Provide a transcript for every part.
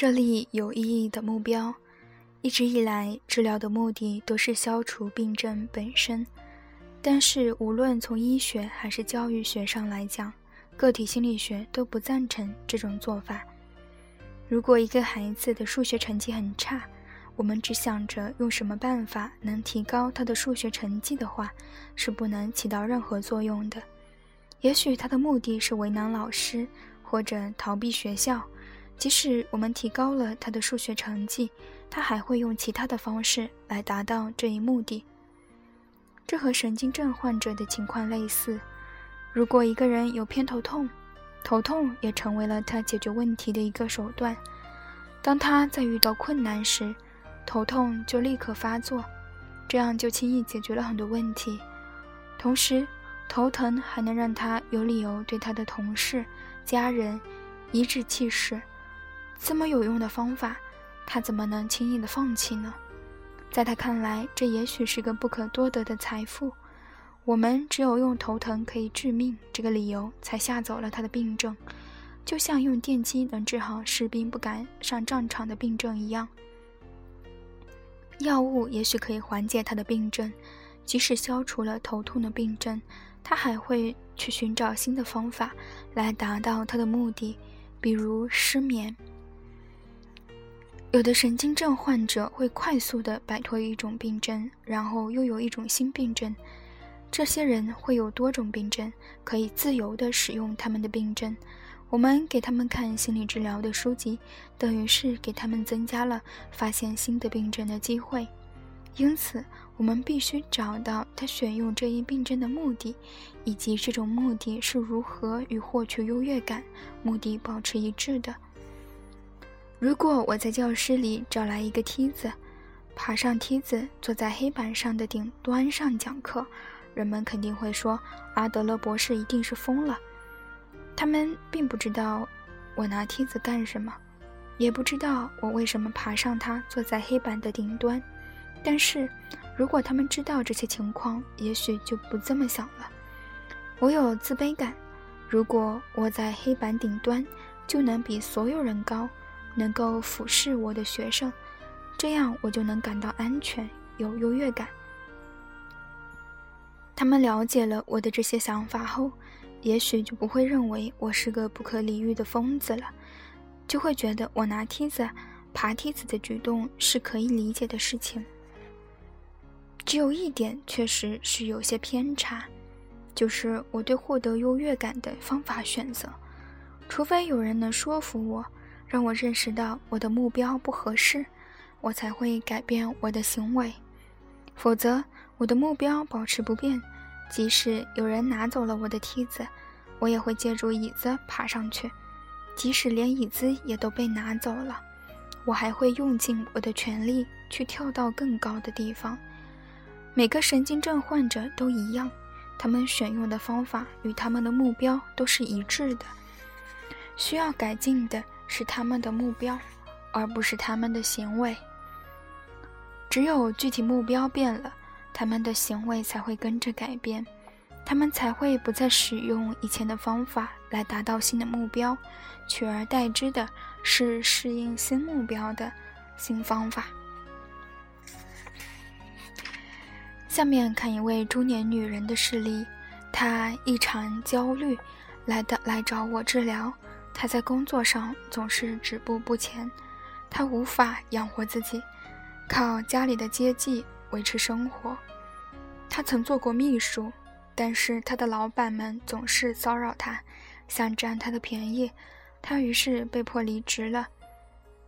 设立有意义的目标。一直以来，治疗的目的都是消除病症本身。但是，无论从医学还是教育学上来讲，个体心理学都不赞成这种做法。如果一个孩子的数学成绩很差，我们只想着用什么办法能提高他的数学成绩的话，是不能起到任何作用的。也许他的目的是为难老师，或者逃避学校。即使我们提高了他的数学成绩，他还会用其他的方式来达到这一目的。这和神经症患者的情况类似。如果一个人有偏头痛，头痛也成为了他解决问题的一个手段。当他在遇到困难时，头痛就立刻发作，这样就轻易解决了很多问题。同时，头疼还能让他有理由对他的同事、家人颐指气使。这么有用的方法，他怎么能轻易的放弃呢？在他看来，这也许是个不可多得的财富。我们只有用头疼可以致命这个理由，才吓走了他的病症，就像用电击能治好士兵不敢上战场的病症一样。药物也许可以缓解他的病症，即使消除了头痛的病症，他还会去寻找新的方法来达到他的目的，比如失眠。有的神经症患者会快速地摆脱一种病症，然后又有一种新病症。这些人会有多种病症，可以自由地使用他们的病症。我们给他们看心理治疗的书籍，等于是给他们增加了发现新的病症的机会。因此，我们必须找到他选用这一病症的目的，以及这种目的是如何与获取优越感目的保持一致的。如果我在教室里找来一个梯子，爬上梯子，坐在黑板上的顶端上讲课，人们肯定会说阿德勒博士一定是疯了。他们并不知道我拿梯子干什么，也不知道我为什么爬上它，坐在黑板的顶端。但是，如果他们知道这些情况，也许就不这么想了。我有自卑感，如果我在黑板顶端，就能比所有人高。能够俯视我的学生，这样我就能感到安全，有优越感。他们了解了我的这些想法后，也许就不会认为我是个不可理喻的疯子了，就会觉得我拿梯子、爬梯子的举动是可以理解的事情。只有一点确实是有些偏差，就是我对获得优越感的方法选择，除非有人能说服我。让我认识到我的目标不合适，我才会改变我的行为。否则，我的目标保持不变，即使有人拿走了我的梯子，我也会借助椅子爬上去。即使连椅子也都被拿走了，我还会用尽我的全力去跳到更高的地方。每个神经症患者都一样，他们选用的方法与他们的目标都是一致的。需要改进的。是他们的目标，而不是他们的行为。只有具体目标变了，他们的行为才会跟着改变，他们才会不再使用以前的方法来达到新的目标，取而代之的是适应新目标的新方法。下面看一位中年女人的事例，她异常焦虑，来的来找我治疗。他在工作上总是止步不前，他无法养活自己，靠家里的接济维持生活。他曾做过秘书，但是他的老板们总是骚扰他，想占他的便宜，他于是被迫离职了。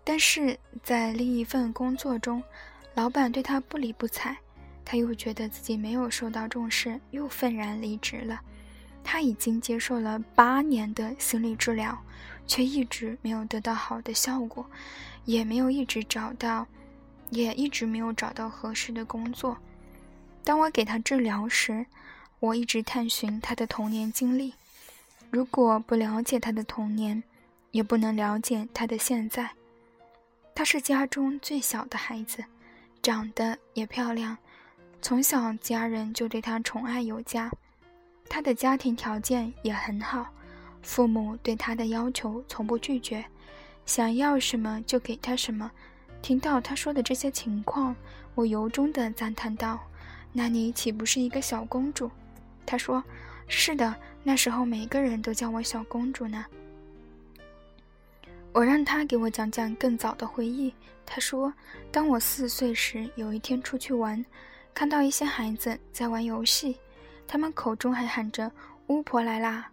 但是在另一份工作中，老板对他不理不睬，他又觉得自己没有受到重视，又愤然离职了。他已经接受了八年的心理治疗，却一直没有得到好的效果，也没有一直找到，也一直没有找到合适的工作。当我给他治疗时，我一直探寻他的童年经历。如果不了解他的童年，也不能了解他的现在。他是家中最小的孩子，长得也漂亮，从小家人就对他宠爱有加。他的家庭条件也很好，父母对他的要求从不拒绝，想要什么就给他什么。听到他说的这些情况，我由衷的赞叹道：“那你岂不是一个小公主？”他说：“是的，那时候每个人都叫我小公主呢。”我让他给我讲讲更早的回忆。他说：“当我四岁时，有一天出去玩，看到一些孩子在玩游戏，他们口中还喊着‘巫婆来啦’，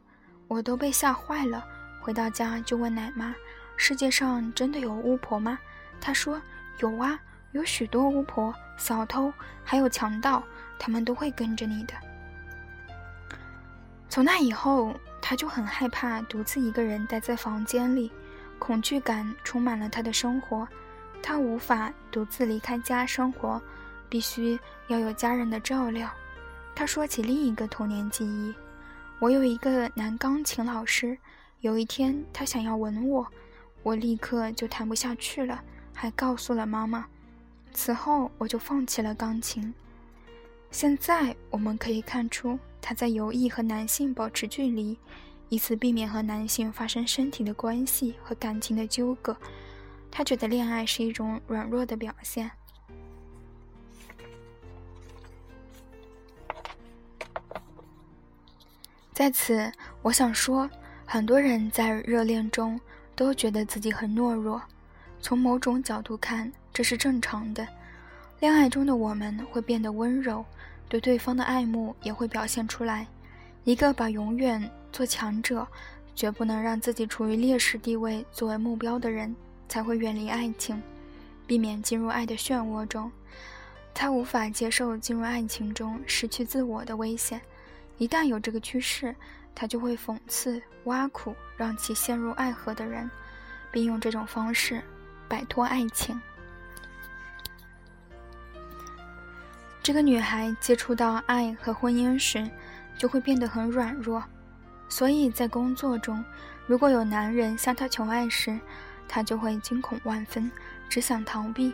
我都被吓坏了。回到家就问奶妈：‘世界上真的有巫婆吗？’她说：‘有啊，有许多巫婆、小偷，还有强盗，他们都会跟着你的。’从那以后，他就很害怕独自一个人待在房间里，恐惧感充满了他的生活。”他无法独自离开家生活，必须要有家人的照料。他说起另一个童年记忆：我有一个男钢琴老师，有一天他想要吻我，我立刻就弹不下去了，还告诉了妈妈。此后我就放弃了钢琴。现在我们可以看出，他在有意和男性保持距离，以此避免和男性发生身体的关系和感情的纠葛。他觉得恋爱是一种软弱的表现。在此，我想说，很多人在热恋中都觉得自己很懦弱。从某种角度看，这是正常的。恋爱中的我们会变得温柔，对对方的爱慕也会表现出来。一个把永远做强者，绝不能让自己处于劣势地位作为目标的人。才会远离爱情，避免进入爱的漩涡中。他无法接受进入爱情中失去自我的危险。一旦有这个趋势，他就会讽刺、挖苦让其陷入爱河的人，并用这种方式摆脱爱情。这个女孩接触到爱和婚姻时，就会变得很软弱。所以在工作中，如果有男人向她求爱时，她就会惊恐万分，只想逃避。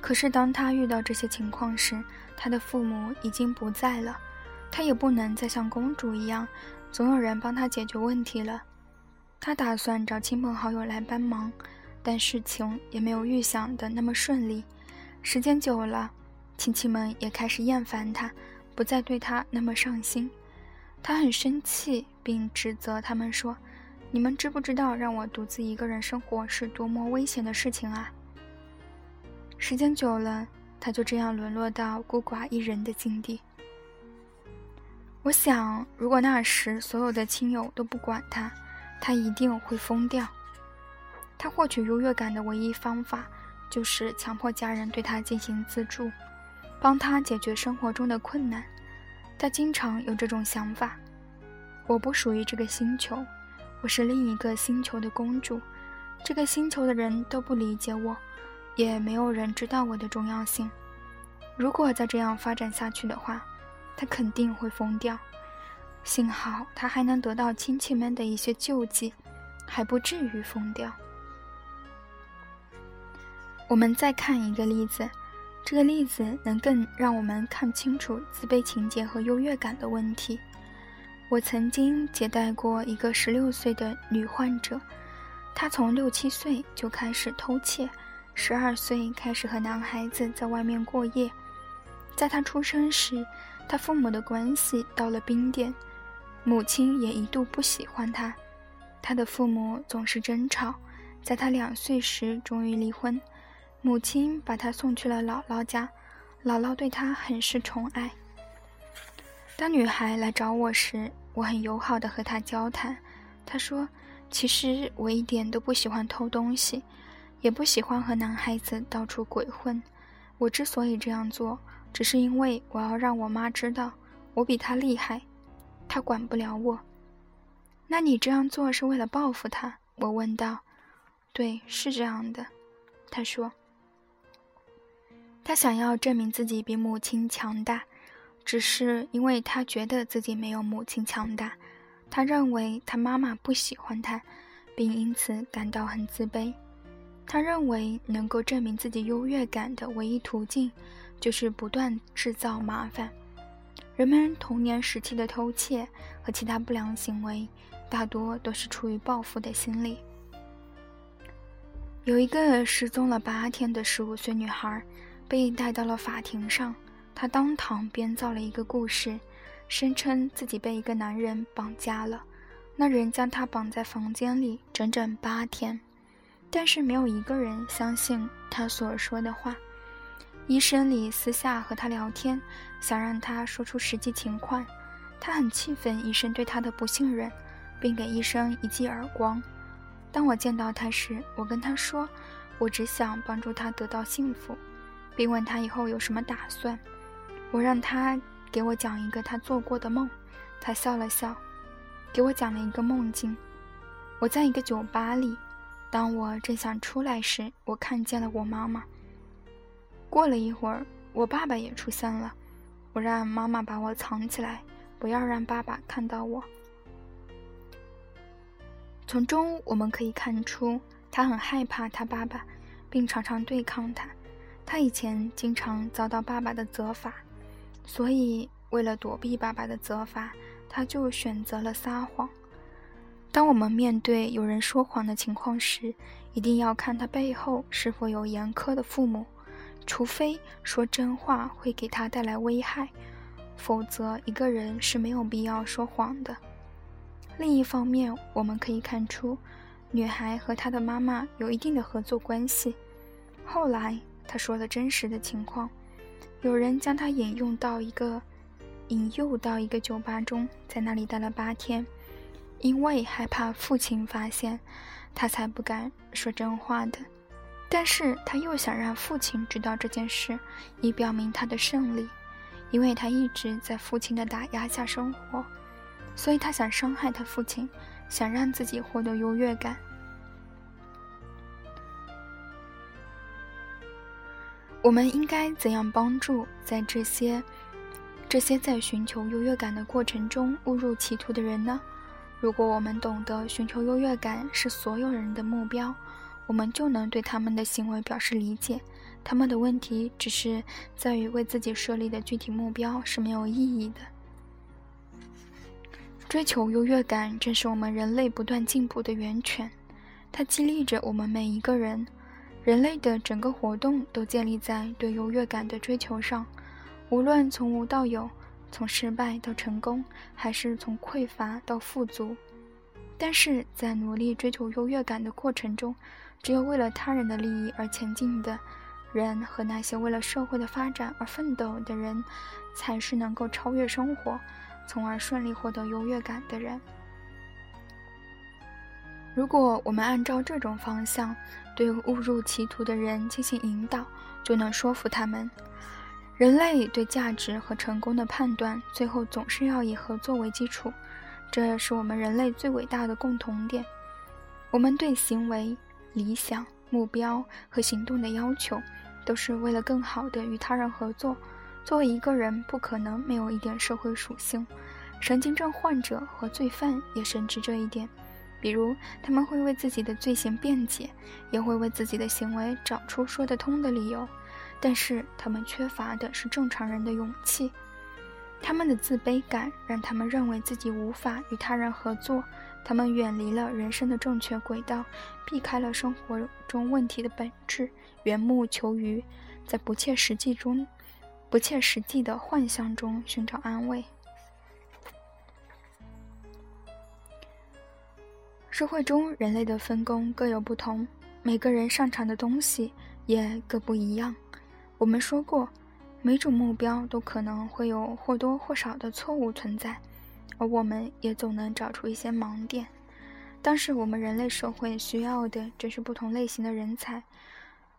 可是当她遇到这些情况时，她的父母已经不在了，她也不能再像公主一样，总有人帮她解决问题了。她打算找亲朋好友来帮忙，但事情也没有预想的那么顺利。时间久了，亲戚们也开始厌烦他，不再对他那么上心。他很生气，并指责他们说。你们知不知道让我独自一个人生活是多么危险的事情啊？时间久了，他就这样沦落到孤寡一人的境地。我想，如果那时所有的亲友都不管他，他一定会疯掉。他获取优越感的唯一方法，就是强迫家人对他进行资助，帮他解决生活中的困难。他经常有这种想法：我不属于这个星球。我是另一个星球的公主，这个星球的人都不理解我，也没有人知道我的重要性。如果再这样发展下去的话，他肯定会疯掉。幸好他还能得到亲戚们的一些救济，还不至于疯掉。我们再看一个例子，这个例子能更让我们看清楚自卑情节和优越感的问题。我曾经接待过一个十六岁的女患者，她从六七岁就开始偷窃，十二岁开始和男孩子在外面过夜。在她出生时，他父母的关系到了冰点，母亲也一度不喜欢他。他的父母总是争吵。在他两岁时，终于离婚，母亲把他送去了姥姥家，姥姥对他很是宠爱。当女孩来找我时，我很友好的和她交谈。她说：“其实我一点都不喜欢偷东西，也不喜欢和男孩子到处鬼混。我之所以这样做，只是因为我要让我妈知道我比她厉害，她管不了我。”那你这样做是为了报复她？我问道。“对，是这样的。”她说。她想要证明自己比母亲强大。只是因为他觉得自己没有母亲强大，他认为他妈妈不喜欢他，并因此感到很自卑。他认为能够证明自己优越感的唯一途径，就是不断制造麻烦。人们童年时期的偷窃和其他不良行为，大多都是出于报复的心理。有一个失踪了八天的十五岁女孩，被带到了法庭上。她当堂编造了一个故事，声称自己被一个男人绑架了，那人将她绑在房间里整整八天。但是没有一个人相信她所说的话。医生里私下和他聊天，想让他说出实际情况。他很气愤医生对他的不信任，并给医生一记耳光。当我见到他时，我跟他说：“我只想帮助他得到幸福，并问他以后有什么打算。”我让他给我讲一个他做过的梦。他笑了笑，给我讲了一个梦境。我在一个酒吧里，当我正想出来时，我看见了我妈妈。过了一会儿，我爸爸也出现了。我让妈妈把我藏起来，不要让爸爸看到我。从中我们可以看出，他很害怕他爸爸，并常常对抗他。他以前经常遭到爸爸的责罚，所以为了躲避爸爸的责罚，他就选择了撒谎。当我们面对有人说谎的情况时，一定要看他背后是否有严苛的父母，除非说真话会给他带来危害，否则一个人是没有必要说谎的。另一方面，我们可以看出，女孩和她的妈妈有一定的合作关系。后来，她说了真实的情况：有人将她引诱到一个引诱到一个酒吧中，在那里待了八天。因为害怕父亲发现，她才不敢说真话的。但是，他又想让父亲知道这件事，以表明他的胜利，因为他一直在父亲的打压下生活。所以他想伤害他父亲，想让自己获得优越感。我们应该怎样帮助在这些这些在寻求优越感的过程中误入歧途的人呢？如果我们懂得寻求优越感是所有人的目标，我们就能对他们的行为表示理解。他们的问题只是在于为自己设立的具体目标是没有意义的。追求优越感正是我们人类不断进步的源泉，它激励着我们每一个人。人类的整个活动都建立在对优越感的追求上，无论从无到有，从失败到成功，还是从匮乏到富足。但是在努力追求优越感的过程中，只有为了他人的利益而前进的人和那些为了社会的发展而奋斗的人，才是能够超越生活。从而顺利获得优越感的人。如果我们按照这种方向对误入歧途的人进行引导，就能说服他们。人类对价值和成功的判断，最后总是要以合作为基础，这是我们人类最伟大的共同点。我们对行为、理想、目标和行动的要求，都是为了更好的与他人合作。作为一个人，不可能没有一点社会属性。神经症患者和罪犯也深知这一点，比如他们会为自己的罪行辩解，也会为自己的行为找出说得通的理由，但是他们缺乏的是正常人的勇气。他们的自卑感让他们认为自己无法与他人合作，他们远离了人生的正确轨道，避开了生活中问题的本质，缘木求鱼，在不切实际中。不切实际的幻象中寻找安慰。社会中人类的分工各有不同，每个人擅长的东西也各不一样。我们说过，每种目标都可能会有或多或少的错误存在，而我们也总能找出一些盲点。但是，我们人类社会需要的正是不同类型的人才。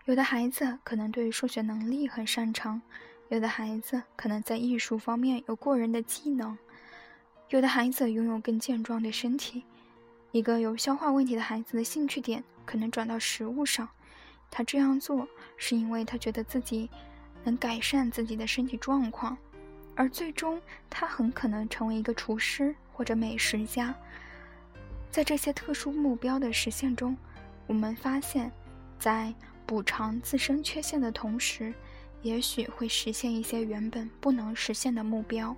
有的孩子可能对数学能力很擅长。有的孩子可能在艺术方面有过人的技能，有的孩子拥有更健壮的身体。一个有消化问题的孩子的兴趣点可能转到食物上，他这样做是因为他觉得自己能改善自己的身体状况，而最终他很可能成为一个厨师或者美食家。在这些特殊目标的实现中，我们发现，在补偿自身缺陷的同时。也许会实现一些原本不能实现的目标。